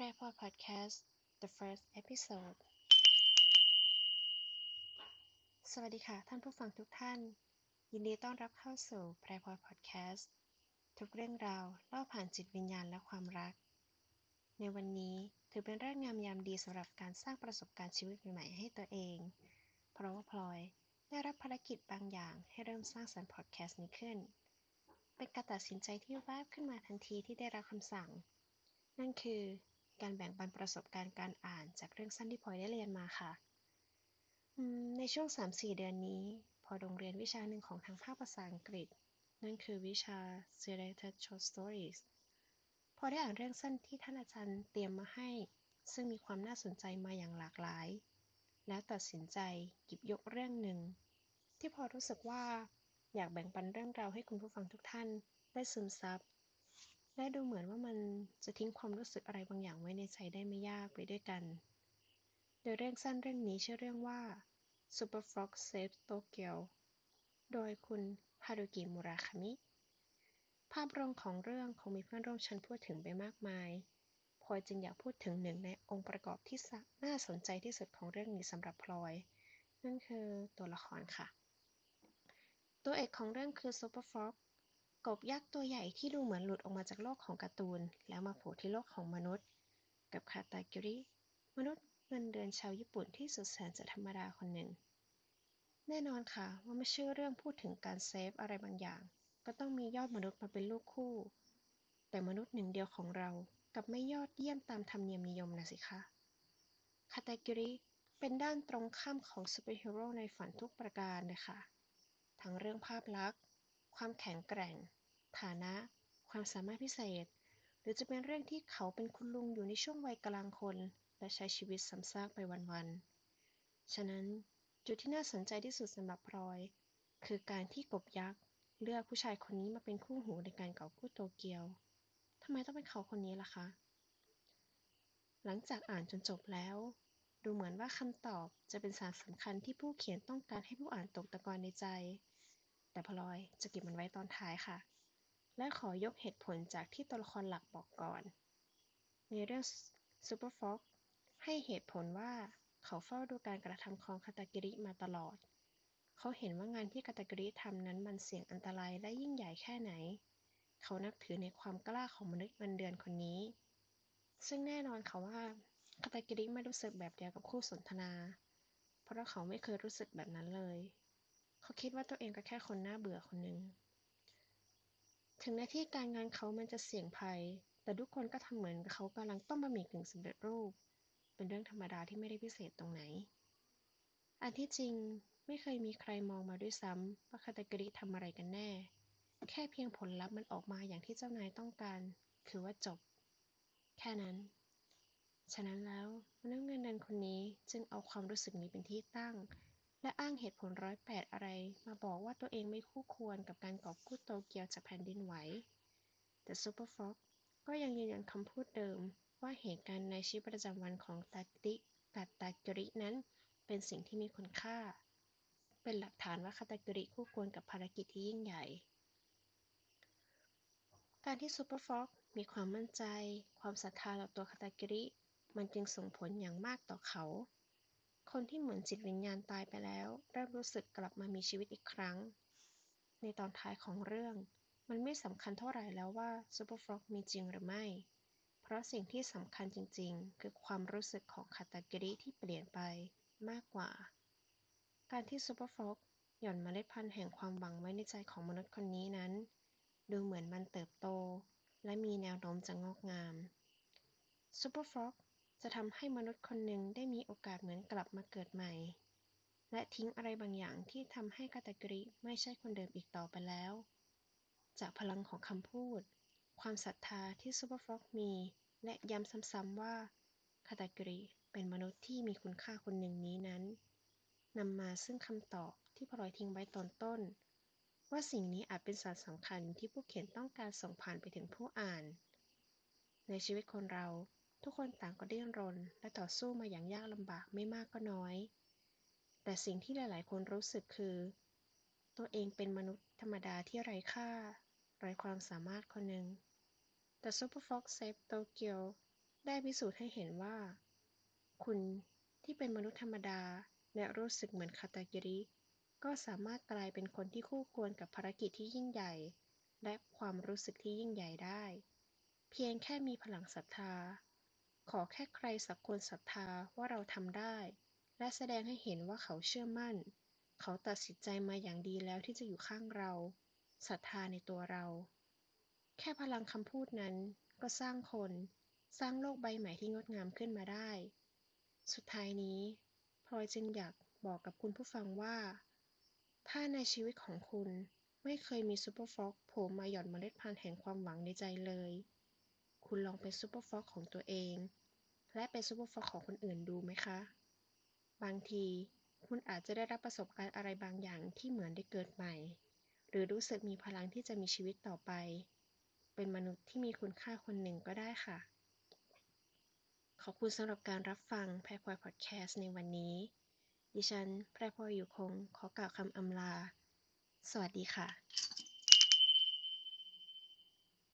แรพอร์ตพอดแคสต์ the first episode สวัสดีค่ะ ท่านผู้ฟังทุกท่าน ยินดีต้อนรับเข้าสู่แพรพอพอดแคสต์ทุกเรื่องราวเล่าผ่านจิตวิญญาณและความรัก ในวันนี้ถือเป็นเรื่องงามยามดีสำหรับการสร้างประสบการณ์ชีวิตใหม่ให้ตัวเอง เพราะว่าพลอยได้รับภารกิจบางอย่างให้เริ่มสร้างสรรค์พอดแคสต์นี้ขึ้น เป็นการตัดสินใจที่แวบขึ้นมาทันทีที่ได้รับคำสั่ง นั่นคือ การแบ่งปันประสบการณ์การอ่านจากเรื่องสั้นที่พลอยได้เรียนมาค่ะ ในช่วง 3-4 เดือนนี้ พอโรงเรียนวิชาหนึ่งของทางภาคภาษาอังกฤษ นั่นคือวิชา Selected Short Stories พอได้อ่านเรื่องสั้นที่ท่านอาจารย์เตรียมมาให้ ซึ่งมีความน่าสนใจมาอย่างหลากหลาย แล้วตัดสินใจหยิบยกเรื่องหนึ่ง ที่พอรู้สึกว่าอยากแบ่งปันเรื่องราวให้คุณผู้ฟังทุกท่านได้ซึมซับ และดูเหมือนว่ามันจะทิ้งความรู้สึกอะไรบางอย่างไว้ในใจได้ไม่ยากไปด้วยกัน โดยเรื่องสั้นเรื่องนี้ชื่อเรื่องว่า Super Frog Saves Tokyo โดยคุณฮารุกิมุราคามิ ภาพรวมของเรื่องคงมีเพื่อนร่วมชั้นพูดถึงไปมากมายพลอยจึงอยากพูดถึงหนึ่งในองค์ประกอบที่น่าสนใจที่สุดของเรื่องนี้สำหรับพลอย นั่นคือตัวละครค่ะ ตัวเอกของเรื่องคือ Super Frog ก กบยักษ์ตัวใหญ่ที่ดูเหมือนหลุดออกมาจากโลกของการ์ตูน แล้วมาโผล่ที่โลกของมนุษย์ กับคาตากิริมนุษย์เงินเดือนชาวญี่ปุ่นที่สุดแสนจะธรรมดาคนหนึ่ง แน่นอนค่ะว่าไม่เชื่อเรื่องพูดถึงการเซฟอะไรบางอย่าง ก็ต้องมียอดมนุษย์มาเป็นลูกคู่ แต่มนุษย์หนึ่งเดียวของเรากลับไม่ยอดเยี่ยมตามธรรมเนียมนิยมนะสิคะคาตากิริเป็นด้านตรงข้ามของซูเปอร์ฮีโร่ในฝันทุกประการเลยค่ะ ทั้งเรื่องภาพลักษณ์ ความแข็งแกร่ง ฐานะ ความสามารถพิเศษ หรือจะเป็นเรื่องที่เขาเป็นคุณลุงอยู่ในช่วงวัยกลางคน และใช้ชีวิตซ้ำซากไปวันๆ ฉะนั้นจุดที่น่าสนใจที่สุดสำหรับพลอย คือการที่กบยักษ์เลือกผู้ชายคนนี้มาเป็นคู่หูในการก่อกู้โตเกียวทำไมต้องเป็นเขาคนนี้ล่ะคะ หลังจากอ่านจนจบแล้ว ดูเหมือนว่าคำตอบจะเป็นสารสำคัญที่ผู้เขียนต้องการให้ผู้อ่านตกตะกอนในใจ แต่พลอยจะเก็บมันไว้ตอนท้ายค่ะ และขอยกเหตุผลจากที่ตัวละครหลักบอกก่อนในเรื่อง Super Fox ให้เหตุผลว่าเขาเฝ้าดูการกระทำของคาตากิริมาตลอด เขาเห็นว่างานที่คาตากิริทำนั้นมันเสี่ยงอันตรายและยิ่งใหญ่แค่ไหน เขานับถือในความกล้าของมนุษย์เงินเดือนคนนี้ ซึ่งแน่นอนเขาว่าคาตากิริไม่รู้สึกแบบเดียวกับคู่สนทนา เพราะเขาไม่เคยรู้สึกแบบนั้นเลย เขาคิดว่าตัวเองก็แค่คนน่าเบื่อคนหนึ่งถึงหน้าที่การงานเขามันจะเสี่ยงภัย แต่ทุกคนก็ทำเหมือนเขากำลังต้มบะหมี่กึ่งสำเร็จรูป เป็นเรื่องธรรมดาที่ไม่ได้พิเศษตรงไหน อันที่จริงไม่เคยมีใครมองมาด้วยซ้ำว่าคาตากริทำอะไรกันแน่ แค่เพียงผลลัพธ์มันออกมาอย่างที่เจ้านายต้องการ คือว่าจบ แค่นั้น ฉะนั้นแล้วมนุษย์เงินเดือนคนนี้จึงเอาความรู้สึกนี้เป็นที่ตั้ง และอ้างเหตุผลร้อยแปดอะไร มาบอกว่าตัวเองไม่คู่ควรกับการกอบกู้โตเกียวจากแผ่นดินไหว แต่ Super Frog ก็ยังยืนยันคำพูดเดิมว่าเหตุการณ์ในชีวิตประจำวันของตาติกัตตากรินั้น เป็นสิ่งที่มีคุณค่า เป็นหลักฐานว่าคาตากิริคู่ควรกับภารกิจที่ยิ่งใหญ่ การที่ Super Frog มีความมั่นใจ ความศรัทธาต่อตัวคาตากิริ มันจึงส่งผลอย่างมากต่อเขา คนที่เหมือนจิตวิญญาณตายไปแล้วเริ่มรู้สึกกลับมามีชีวิตอีกครั้ง ในตอนท้ายของเรื่อง มันไม่สำคัญเท่าไหร่แล้วว่า Super Frog มีจริงหรือไม่ เพราะสิ่งที่สำคัญจริง ๆ คือความรู้สึกของคาตากิริที่เปลี่ยนไปมากกว่า การที่ Super Frog หย่อนเมล็ดพันธุ์แห่งความหวังไว้ในใจของมนุษย์คนนี้นั้น ดูเหมือนมันเติบโต และมีแนวโน้มจะงอกงาม Super Frog จะทำให้มนุษย์คนหนึ่งได้มีโอกาสเหมือนกลับมาเกิดใหม่ และทิ้งอะไรบางอย่างที่ทำให้คาตากิริไม่ใช่คนเดิมอีกต่อไปแล้ว จากพลังของคำพูด ความศรัทธาที่ Super Frog มี และย้ำซ้ำๆว่าคาตากิริเป็นมนุษย์ที่มีคุณค่าคนหนึ่งนี้นั้นนำมาซึ่งคำตอบที่พลอยทิ้งไว้ตอนต้น ว่าสิ่งนี้อาจเป็นสารสำคัญที่ผู้เขียนต้องการส่งผ่านไปถึงผู้อ่าน ในชีวิตคนเรา ทุกคนต่างก็ดิ้นรน และต่อสู้มาอย่างยากลำบากไม่มากก็น้อย แต่สิ่งที่หลาย ๆ คนรู้สึกคือ ตัวเองเป็นมนุษย์ธรรมดาที่ไร้ค่า ไร้ความสามารถคนหนึ่ง แต่ Super Fox Save Tokyo ได้พิสูจน์ให้เห็นว่า คุณที่เป็นมนุษย์ธรรมดาและรู้สึกเหมือนคาตากิริก็สามารถกลายเป็นคนที่คู่ควรกับภารกิจที่ยิ่งใหญ่ และความรู้สึกที่ยิ่งใหญ่ได้ เพียงแค่มีพลังศรัทธา ขอแค่ใครสักคนศรัทธาว่าเราทำได้ และแสดงให้เห็นว่าเขาเชื่อมั่น เขาตัดสินใจมาอย่างดีแล้วที่จะอยู่ข้างเราศรัทธาในตัวเรา แค่พลังคำพูดนั้นก็สร้างคน สร้างโลกใบใหม่ที่งดงามขึ้นมาได้ สุดท้ายนี้พลอยจึงอยากบอกกับคุณผู้ฟังว่า ถ้าในชีวิตของคุณไม่เคยมีซูเปอร์ฟ็อกโผล่มาหย่อนเมล็ดพันธุ์แห่งความหวังในใจเลย คุณลองเป็น Super Frog ของตัวเอง และเป็น Super Frog ของคนอื่นดูไหมคะ บางทีคุณอาจจะได้รับประสบการณ์อะไรบางอย่างที่เหมือนได้เกิดใหม่ หรือรู้สึกมีพลังที่จะมีชีวิตต่อไป เป็นมนุษย์ที่มีคุณค่าคนหนึ่งก็ได้ค่ะ ขอบคุณสำหรับการรับฟังแพรพลอยพอดแคสต์ในวันนี้ ดิฉันแพรพลอยอยู่คงขอกล่าวคำอำลา สวัสดีค่ะ